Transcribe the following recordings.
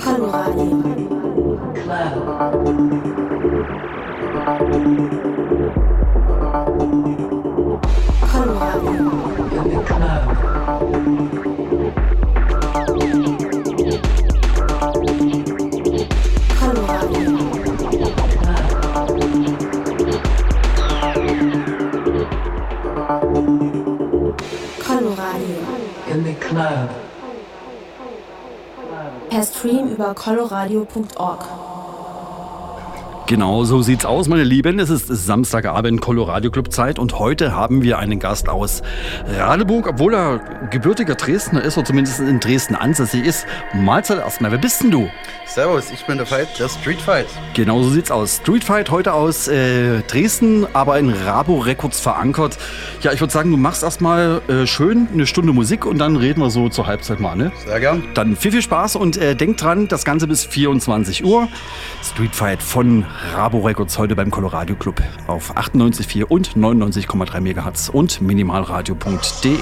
Kalmadi. Cloud. Per Stream über coloradio.org. Genau, so sieht's aus, meine Lieben. Es ist Samstagabend, Coloradio Club Zeit und heute haben wir einen Gast aus Radeburg, obwohl er gebürtiger Dresdner ist oder zumindest in Dresden ansässig ist. Mahlzeit erstmal, wer bist denn du? Servus, ich bin der Fight, der Street Fight. Genau so sieht's aus. Street Fight heute aus äh, Dresden, aber in Rabo Records verankert. Ja, ich würde sagen, du machst erstmal äh, schön eine Stunde Musik und dann reden wir so zur Halbzeit mal, ne? Sehr gern. Dann viel, viel Spaß und äh, denkt dran, das Ganze bis 24 Uhr. Street Fight von Rabo Records heute beim Coloradio Club auf 98,4 und 99,3 MHz und minimalradio.de.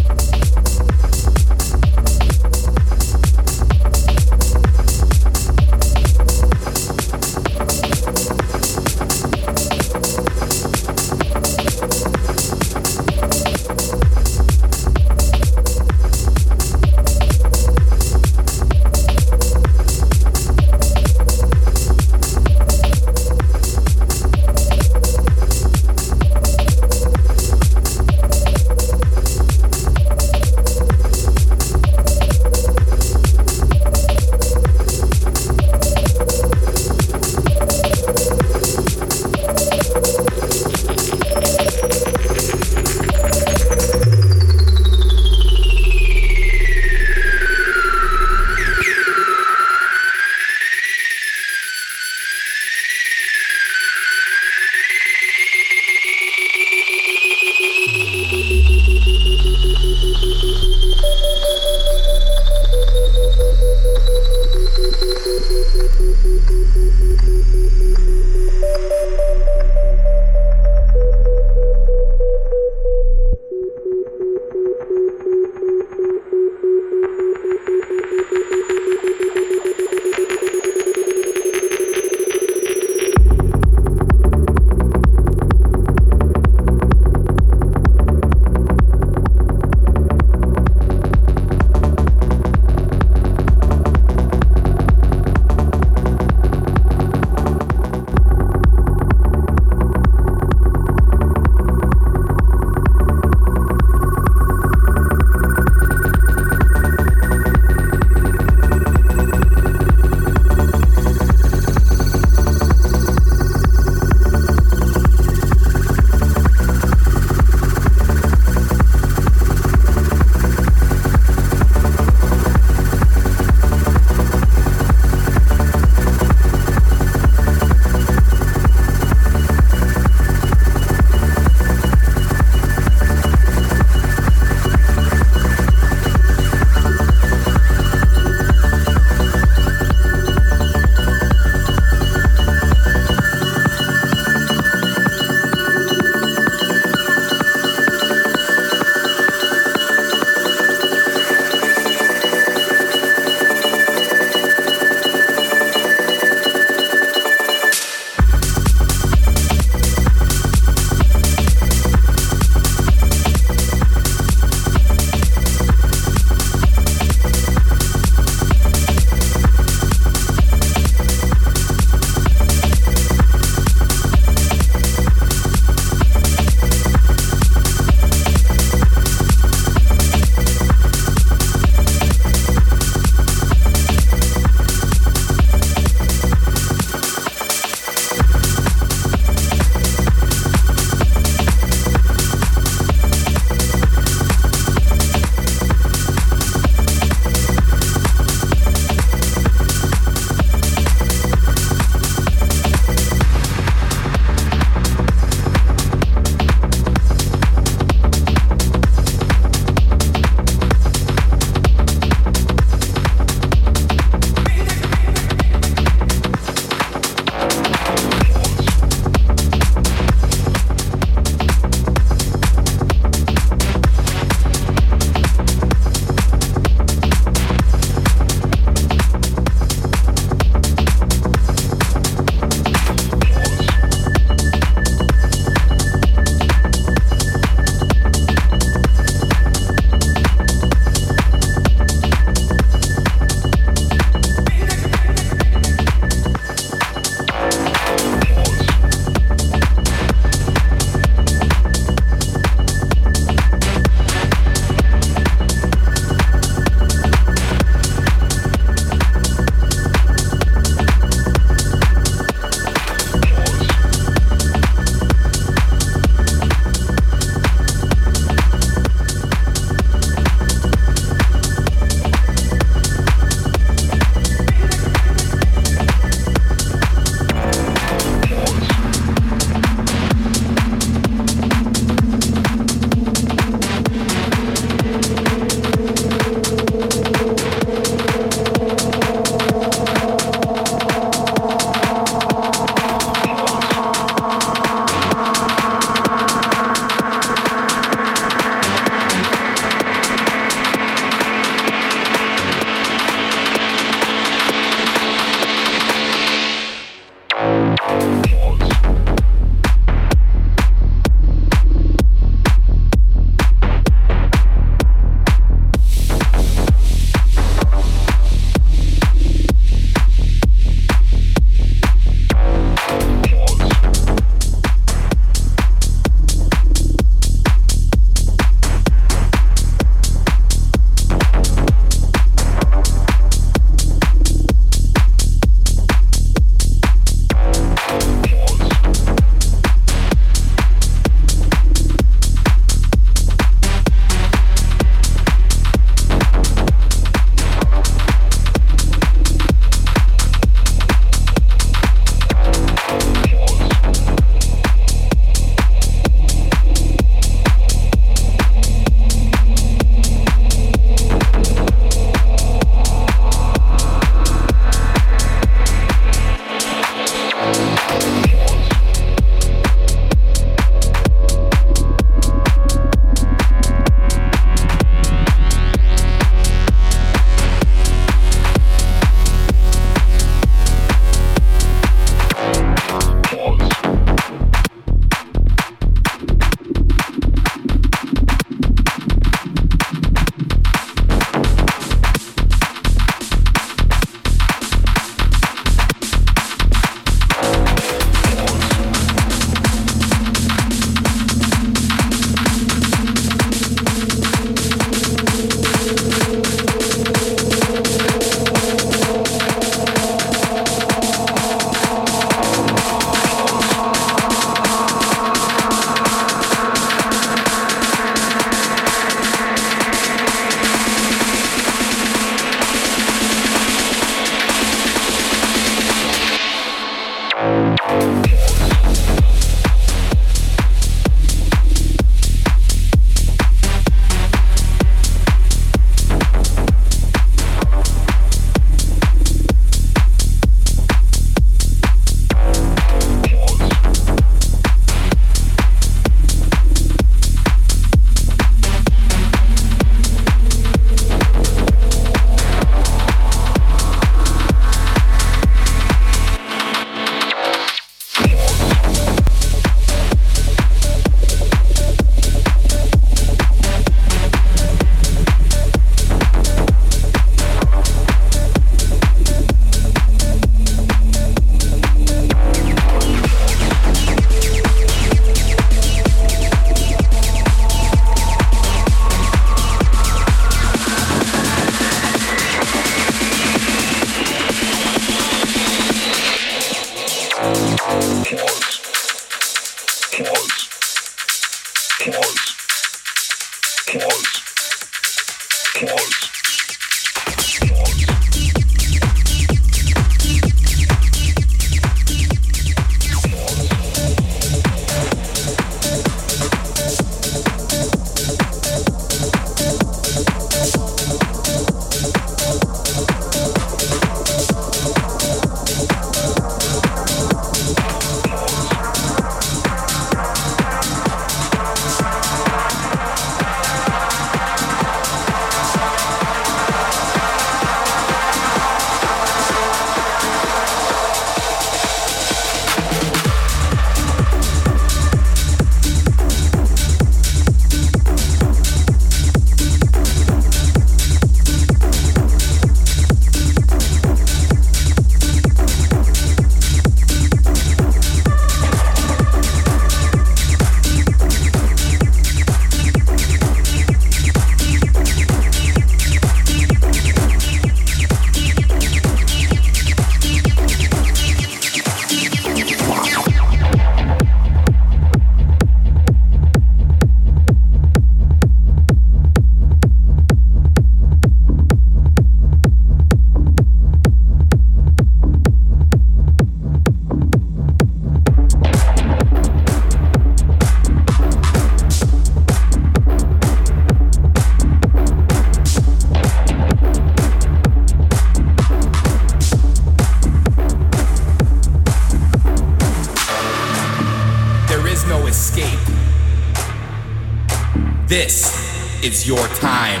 your time.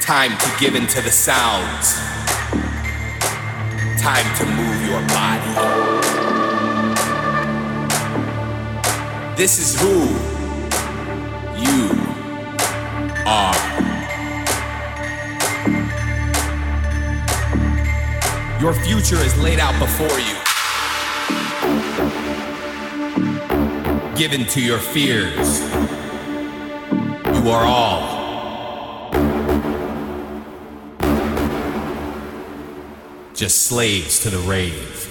Time to give into the sounds. Time to move your body. This is who you are. Your future is laid out before you. Given to your fears. You are all just slaves to the rave.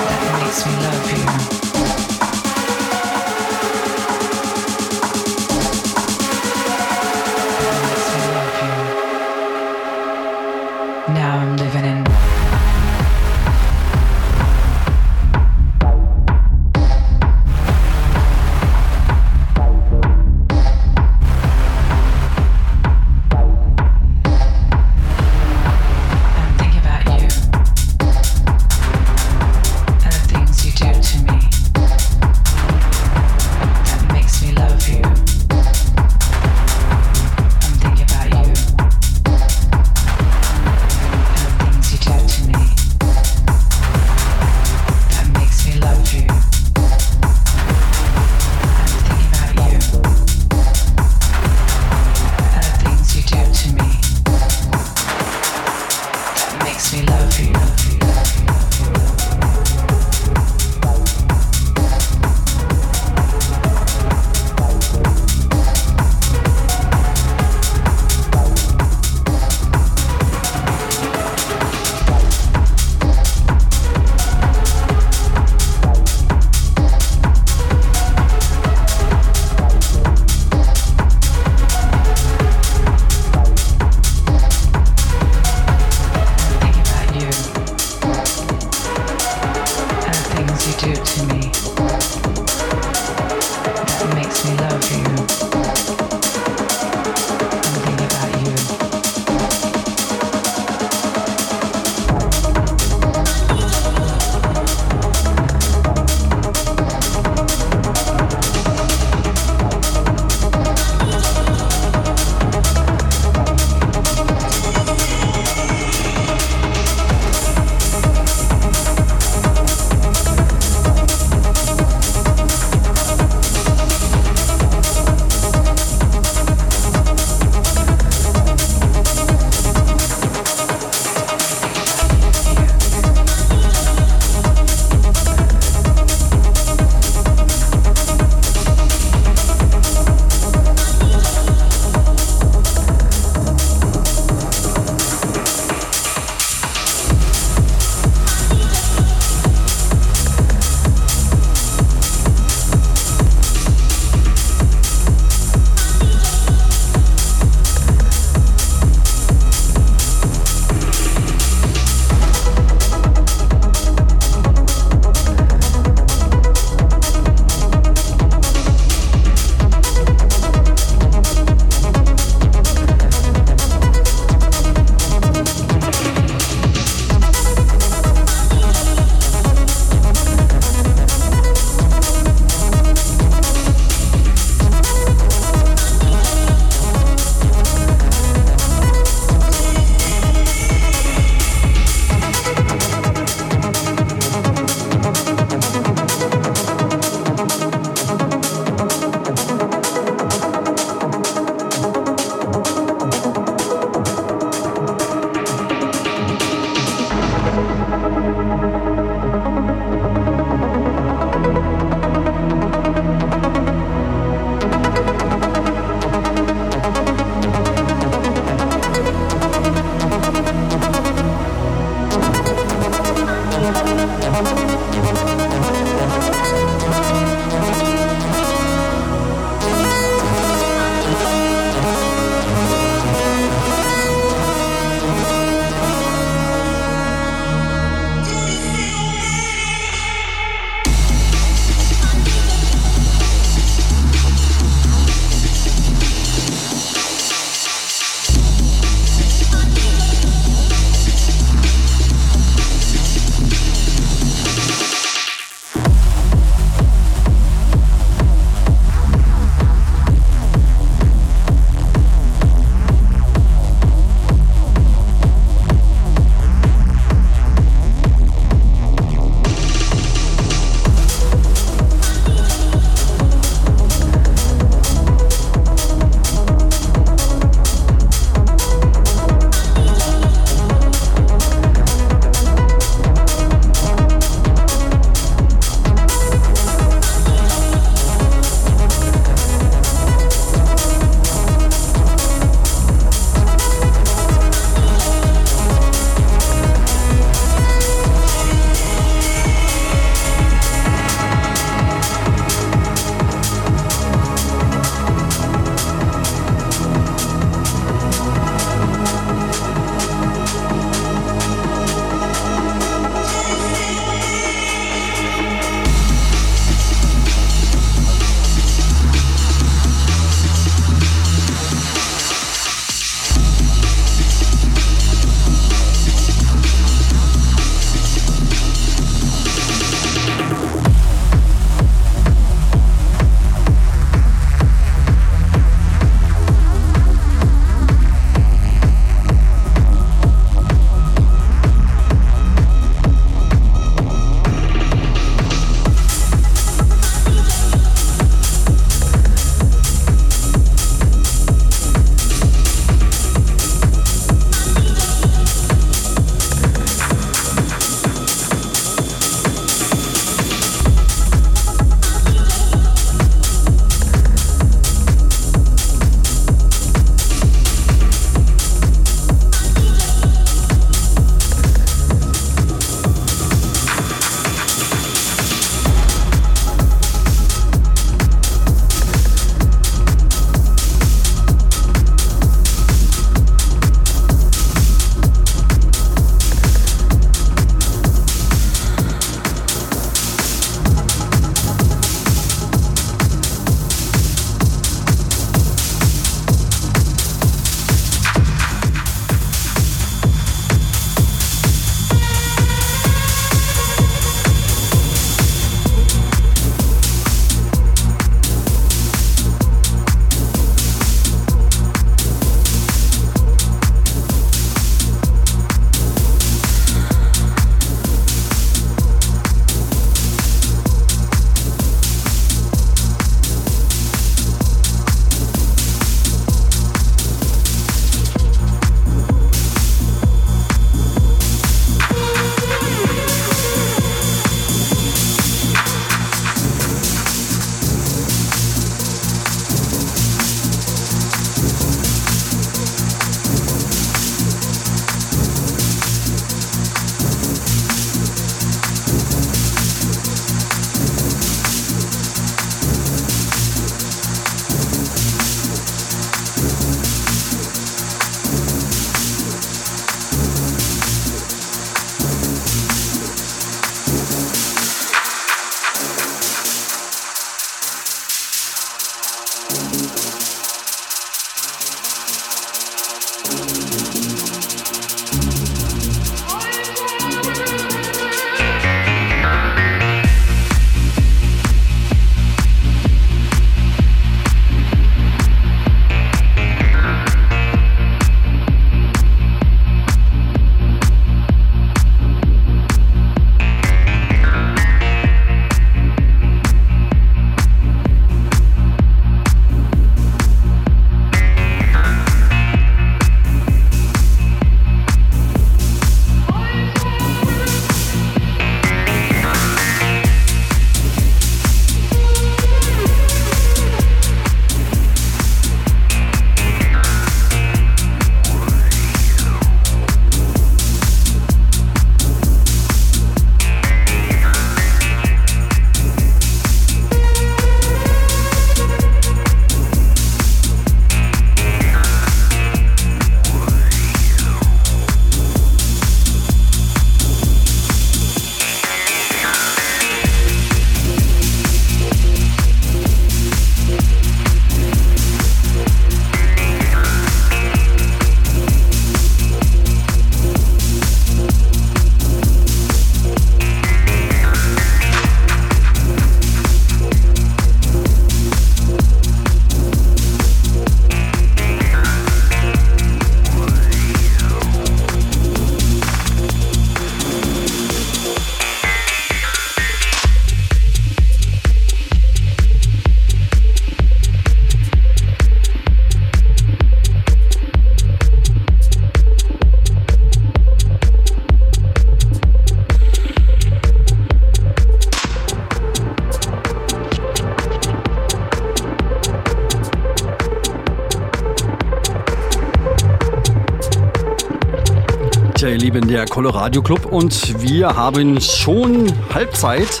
Lieben, der Colorado Club und wir haben schon Halbzeit.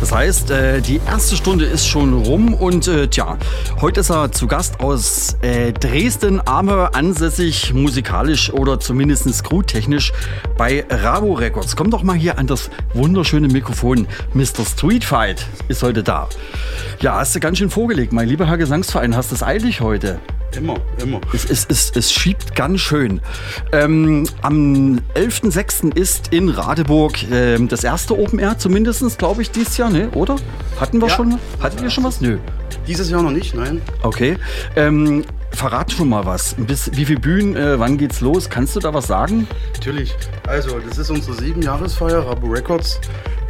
Das heißt, äh, die erste Stunde ist schon rum und äh, tja, heute ist er zu Gast aus äh, Dresden, aber ansässig musikalisch oder zumindest crewtechnisch bei Rabo Records. Komm doch mal hier an das wunderschöne Mikrofon. Mr. Street Fight ist heute da. Ja, hast du ganz schön vorgelegt, mein lieber Herr Gesangsverein. Hast es eilig heute? Immer, immer. Es, es, es, es schiebt ganz schön. Ähm, am 11.06. ist in Radeburg ähm, das erste Open Air, zumindest, glaube ich, dieses Jahr, ne? oder? Hatten wir Ja. schon? Hattet ihr schon was? Nö. Dieses Jahr noch nicht, nein. Okay. Ähm, verrat schon mal was. Bis, wie viele Bühnen, äh, wann geht's los? Kannst du da was sagen? Natürlich. Also, das ist unsere Siebenjahresfeier, Rabu Records.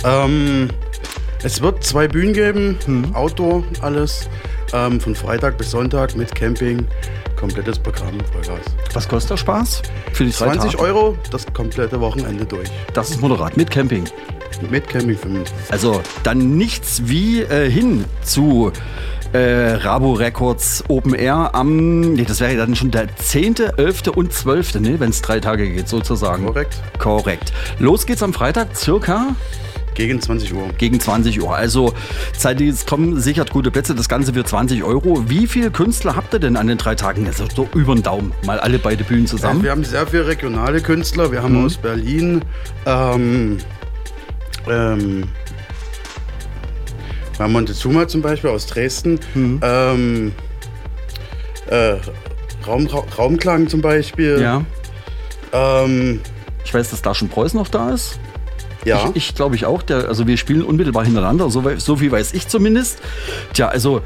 Ähm, es wird zwei Bühnen geben, Mhm. Outdoor, alles. Ähm, von Freitag bis Sonntag mit Camping. Komplettes Programm, Vollgas. Was kostet der Spaß? Für die zwei 20 Tage? Euro, das komplette Wochenende durch. Das ist moderat mit Camping. Mit Camping 25. Also dann nichts wie äh, hin zu äh, Rabo Records Open Air am, nee, das wäre ja dann schon der 10., 11. und 12., ne, wenn es drei Tage geht sozusagen. Korrekt. Korrekt. Los geht's am Freitag circa Gegen 20 Uhr. gegen 20 Uhr. Also zeitliches kommen sichert gute Plätze, das Ganze für 20 Euro. Wie viele Künstler habt ihr denn an den drei Tagen? Also so über den Daumen, mal alle beide Bühnen Ja, zusammen. wir haben sehr viele regionale Künstler. Wir haben Mhm. aus Berlin, ähm, ähm, wir haben Montezuma zum Beispiel aus Dresden, Mhm. ähm, äh, Raum, Ra Raumklang zum Beispiel. ja. Ähm, Ich weiß, dass da schon Preußen noch da ist. Ja. Ich, ich glaube ich auch. Der, also wir spielen unmittelbar hintereinander, so, so viel weiß ich zumindest. Tja, also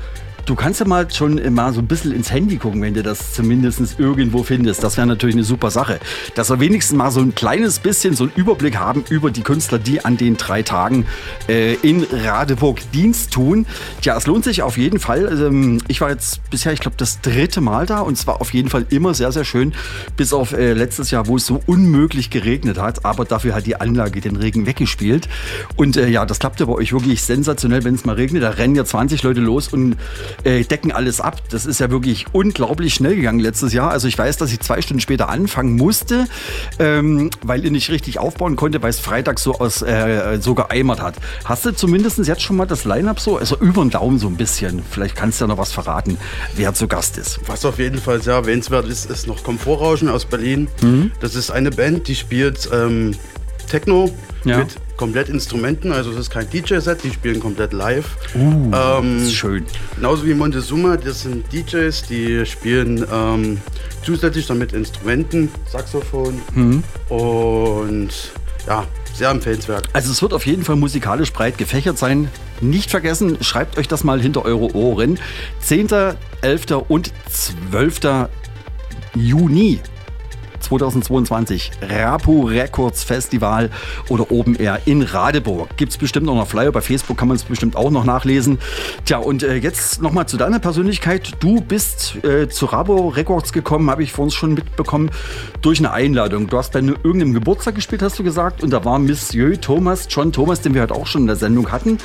du kannst ja mal schon mal so ein bisschen ins Handy gucken, wenn du das zumindest irgendwo findest. Das wäre natürlich eine super Sache. Dass wir wenigstens mal so ein kleines bisschen so einen Überblick haben über die Künstler, die an den drei Tagen äh, in Radeburg Dienst tun. Tja, es lohnt sich auf jeden Fall. Also, ich war jetzt bisher, ich glaube, das dritte Mal da und es war auf jeden Fall immer sehr, sehr schön. Bis auf äh, letztes Jahr, wo es so unmöglich geregnet hat. Aber dafür hat die Anlage den Regen weggespielt. Und äh, ja, das klappte bei euch wirklich sensationell, wenn es mal regnet. Da rennen ja 20 Leute los und äh, decken alles ab. Das ist ja wirklich unglaublich schnell gegangen letztes Jahr. Also ich weiß, dass ich zwei Stunden später anfangen musste, ähm, weil ihr nicht richtig aufbauen konnte, weil es Freitag so aus äh, so geeimert hat. Hast du zumindest jetzt schon mal das Line-Up so, also über den Daumen so ein bisschen? Vielleicht kannst du ja noch was verraten, wer zu Gast ist. Was auf jeden Fall sehr erwähnenswert ist, ist noch Komfortrauschen aus Berlin. Mhm. Das ist eine Band, die spielt ähm, Techno Ja. mit komplett Instrumenten, also es ist kein DJ-Set, die spielen komplett live. Uh, Ähm, schön. Genauso wie Montezuma, das sind DJs, die spielen ähm, zusätzlich damit Instrumenten, Saxophon Mhm. und ja, sehr empfehlenswert. Also es wird auf jeden Fall musikalisch breit gefächert sein. Nicht vergessen, schreibt euch das mal hinter eure Ohren. 10., 11. und 12. Juni 2022 Rapu Records Festival oder Open Air in Radeburg. Gibt es bestimmt noch Flyer, bei Facebook kann man es bestimmt auch noch nachlesen. Tja, und äh, jetzt nochmal zu deiner Persönlichkeit. Du bist äh, zu Rabo Records gekommen, habe ich vor uns schon mitbekommen, durch eine Einladung. Du hast bei ne- irgendeinem Geburtstag gespielt, hast du gesagt, und da war Monsieur Thomas, John Thomas, den wir halt auch schon in der Sendung hatten.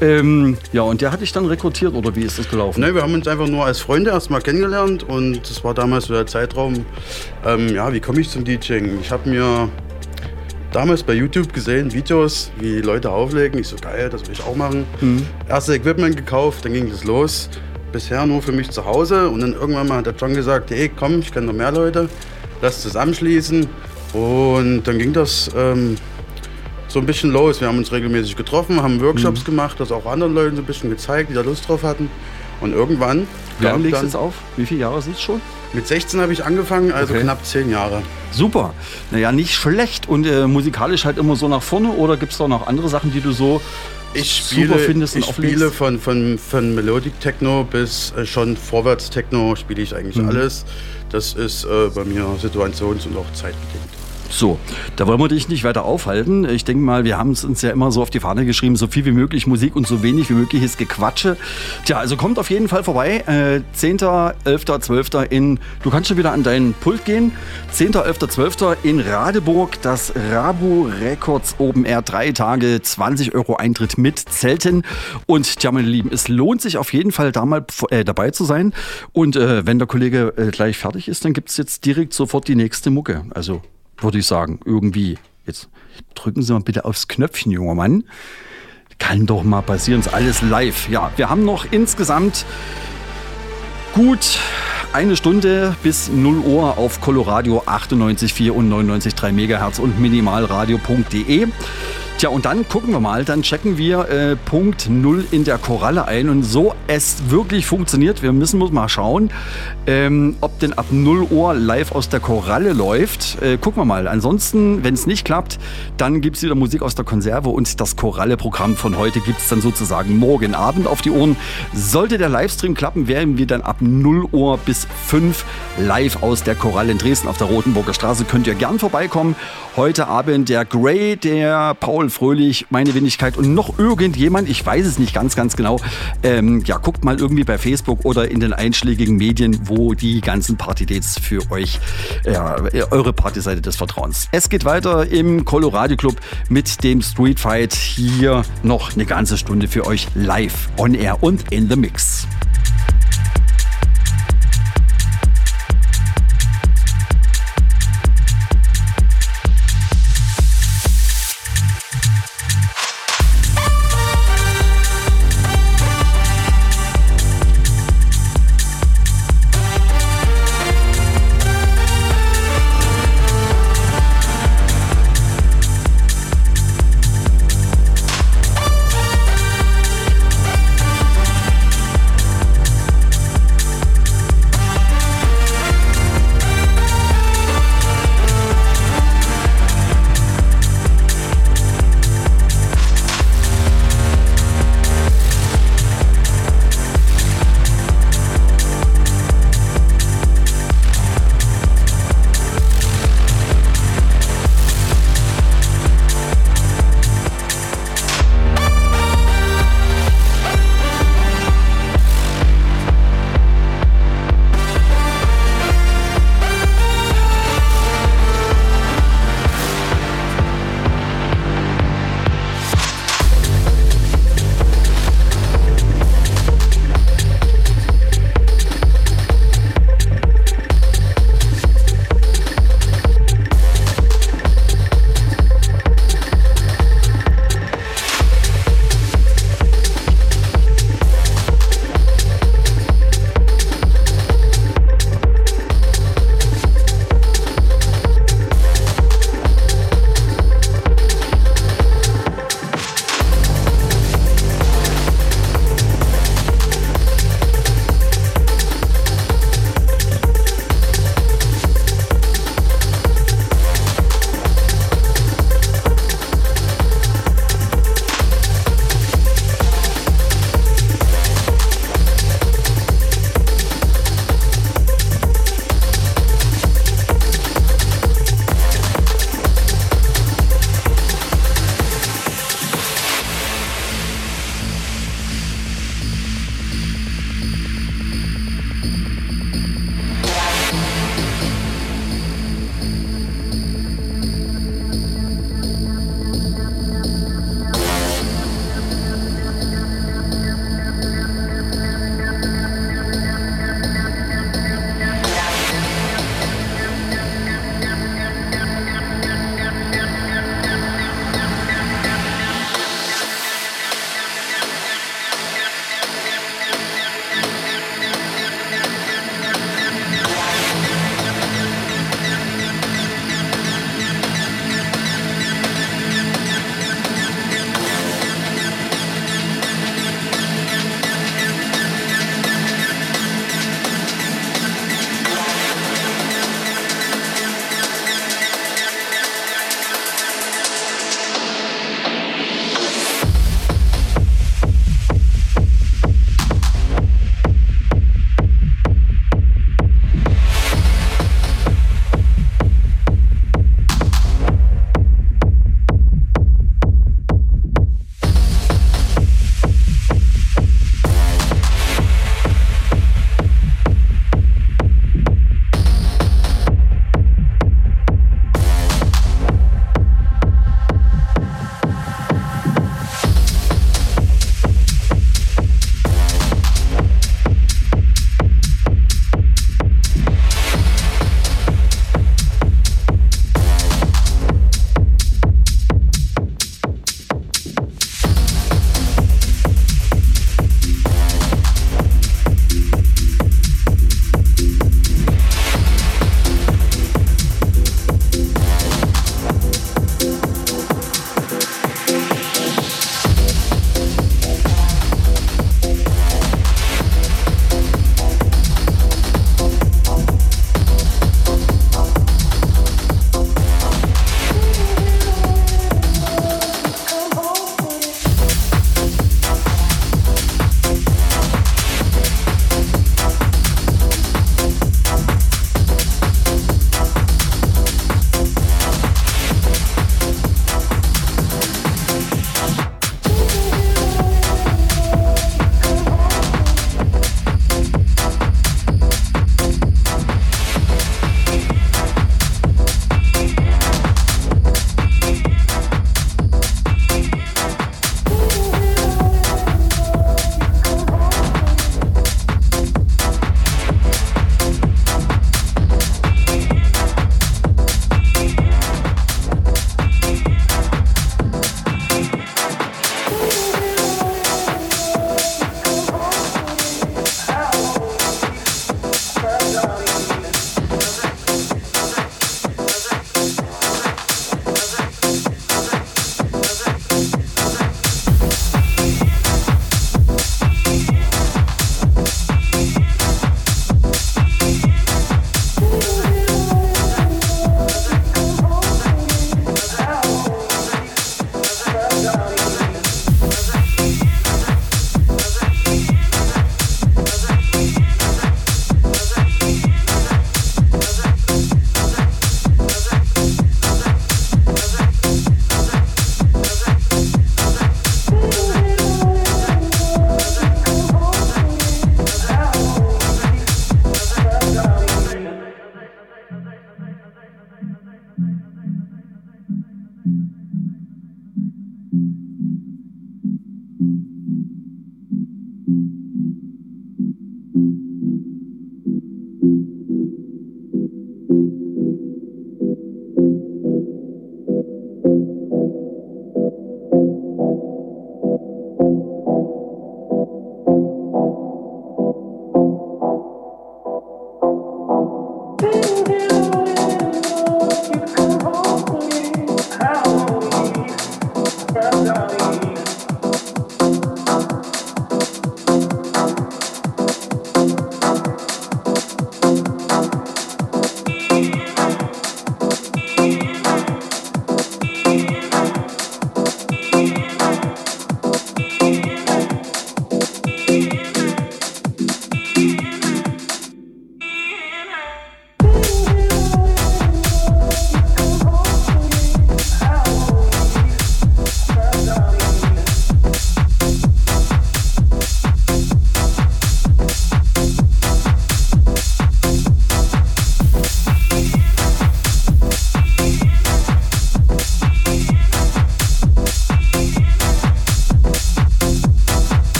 Ähm, ja, und der hat dich dann rekrutiert, oder wie ist das gelaufen? Ne, wir haben uns einfach nur als Freunde erstmal kennengelernt und das war damals so der Zeitraum, ähm, ja, wie komme ich zum DJing? Ich habe mir damals bei YouTube gesehen, Videos, wie Leute auflegen. Ich so, geil, das will ich auch machen. Erste Equipment gekauft, dann ging das los. Bisher nur für mich zu Hause und dann irgendwann mal hat der John gesagt, hey, komm, ich kenne noch mehr Leute, lass zusammenschließen. Und dann ging das ähm, so ein bisschen los. Wir haben uns regelmäßig getroffen, haben Workshops gemacht, das auch anderen Leuten so ein bisschen gezeigt, die da Lust drauf hatten. Und irgendwann, Wie lange legst du jetzt auf? Wie viele Jahre sind es schon? mit 16 habe ich angefangen, also Okay. knapp 10 Jahre. Super. Naja, nicht schlecht. Und äh, musikalisch halt immer so nach vorne oder gibt es da noch andere Sachen, die du so Ich super spiele, findest und ich auflegst? spiele von, von, von Melodic Techno bis äh, schon Vorwärts Techno spiele ich eigentlich Mhm. alles. Das ist äh, bei mir situations- und auch zeitbedingt. So, da wollen wir dich nicht weiter aufhalten. Ich denke mal, wir haben es uns ja immer so auf die Fahne geschrieben, so viel wie möglich Musik und so wenig wie möglich ist Gequatsche. Tja, also kommt auf jeden Fall vorbei. Äh, 10., 11., 12. in, du kannst schon wieder an deinen Pult gehen. 10., 11., 12. in Radeburg, das Rabu Records Open Air, drei Tage, 20 Euro Eintritt mit Zelten. Und tja, meine Lieben, es lohnt sich auf jeden Fall da mal äh, dabei zu sein. Und äh, wenn der Kollege äh, gleich fertig ist, dann gibt es jetzt direkt sofort die nächste Mucke. Also würde ich sagen, irgendwie. Jetzt drücken Sie mal bitte aufs Knöpfchen, junger Mann. Kann doch mal passieren, ist alles live. Ja, wir haben noch insgesamt gut eine Stunde bis 0 Uhr auf Coloradio 98,4 und 99,3 Megahertz und minimalradio.de. Tja, und dann gucken wir mal, dann checken wir äh, Punkt 0 in der Koralle ein und so es wirklich funktioniert. Wir müssen muss mal schauen, ähm, ob denn ab 0 Uhr live aus der Koralle läuft. Äh, gucken wir mal. Ansonsten, wenn es nicht klappt, dann gibt es wieder Musik aus der Konserve und das Koralle-Programm von heute gibt es dann sozusagen morgen Abend auf die Ohren. Sollte der Livestream klappen, werden wir dann ab 0 Uhr bis 5 live aus der Koralle in Dresden auf der Rotenburger Straße. Könnt ihr gern vorbeikommen. Heute Abend der Gray, der Paul Fröhlich, meine Wenigkeit und noch irgendjemand, ich weiß es nicht ganz, ganz genau. Ähm, ja, guckt mal irgendwie bei Facebook oder in den einschlägigen Medien, wo die ganzen Party-Dates für euch, ja, eure Partyseite des Vertrauens. Es geht weiter im Colorado Club mit dem Street Fight. Hier noch eine ganze Stunde für euch live, on air und in the mix.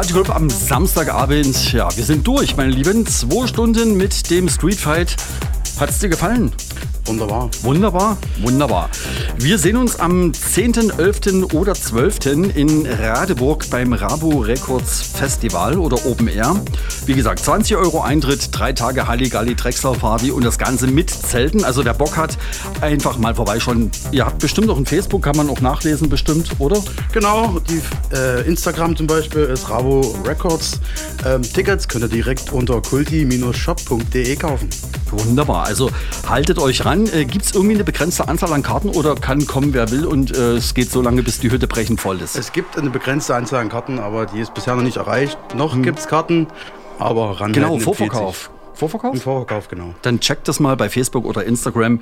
Colorado Club am Samstagabend. Ja, wir sind durch, meine Lieben. Zwei Stunden mit dem Street Fight. Hat's dir gefallen? Wunderbar. Wunderbar, wunderbar. Wir sehen uns am 10., 11. oder 12. in Radeburg beim Rabo Records Festival oder Open Air. Wie gesagt, 20 Euro Eintritt, drei Tage Halligalli Drechsler Party und das Ganze mit Zelten. Also wer Bock hat, einfach mal vorbeischauen. Ihr habt bestimmt auch ein Facebook, kann man auch nachlesen bestimmt, oder? Genau, die äh, Instagram zum Beispiel ist Rabo Records. Ähm, Tickets könnt ihr direkt unter kulti-shop.de kaufen. Wunderbar, also haltet euch ran. Äh, Gibt es irgendwie eine begrenzte Anzahl an Karten oder kann kommen, wer will und äh, es geht so lange, bis die Hütte brechend voll ist? Es gibt eine begrenzte Anzahl an Karten, aber die ist bisher noch nicht erreicht. Noch gibt es Karten, aber ran. Genau, Vorverkauf. Vorverkauf? Im Vorverkauf, genau. Dann checkt das mal bei Facebook oder Instagram.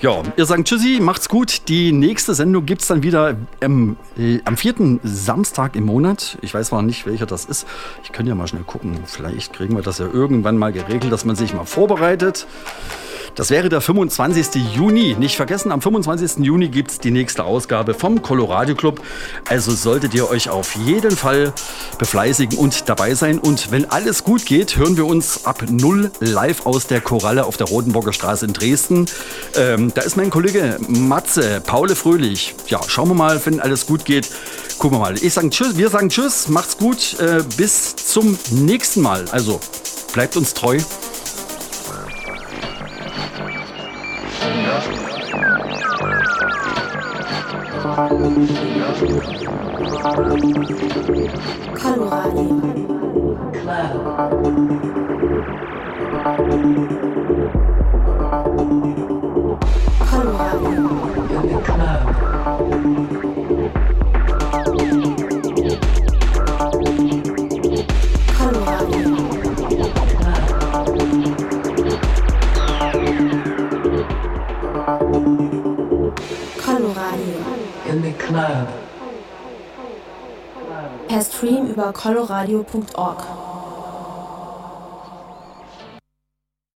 Ja, ihr sagt Tschüssi, macht's gut. Die nächste Sendung gibt's dann wieder ähm, äh, am vierten Samstag im Monat. Ich weiß noch nicht, welcher das ist. Ich könnte ja mal schnell gucken. Vielleicht kriegen wir das ja irgendwann mal geregelt, dass man sich mal vorbereitet. Das wäre der 25. Juni. Nicht vergessen, am 25. Juni gibt es die nächste Ausgabe vom Colorado Club. Also solltet ihr euch auf jeden Fall befleißigen und dabei sein. Und wenn alles gut geht, hören wir uns ab null live aus der Koralle auf der Rotenburger Straße in Dresden. Ähm, da ist mein Kollege Matze, Paule Fröhlich. Ja, schauen wir mal, wenn alles gut geht. Gucken wir mal. Ich sage Tschüss, wir sagen Tschüss, macht's gut, äh, bis zum nächsten Mal. Also bleibt uns treu. Coloradio. Coloradio. Per Stream über coloradio.org.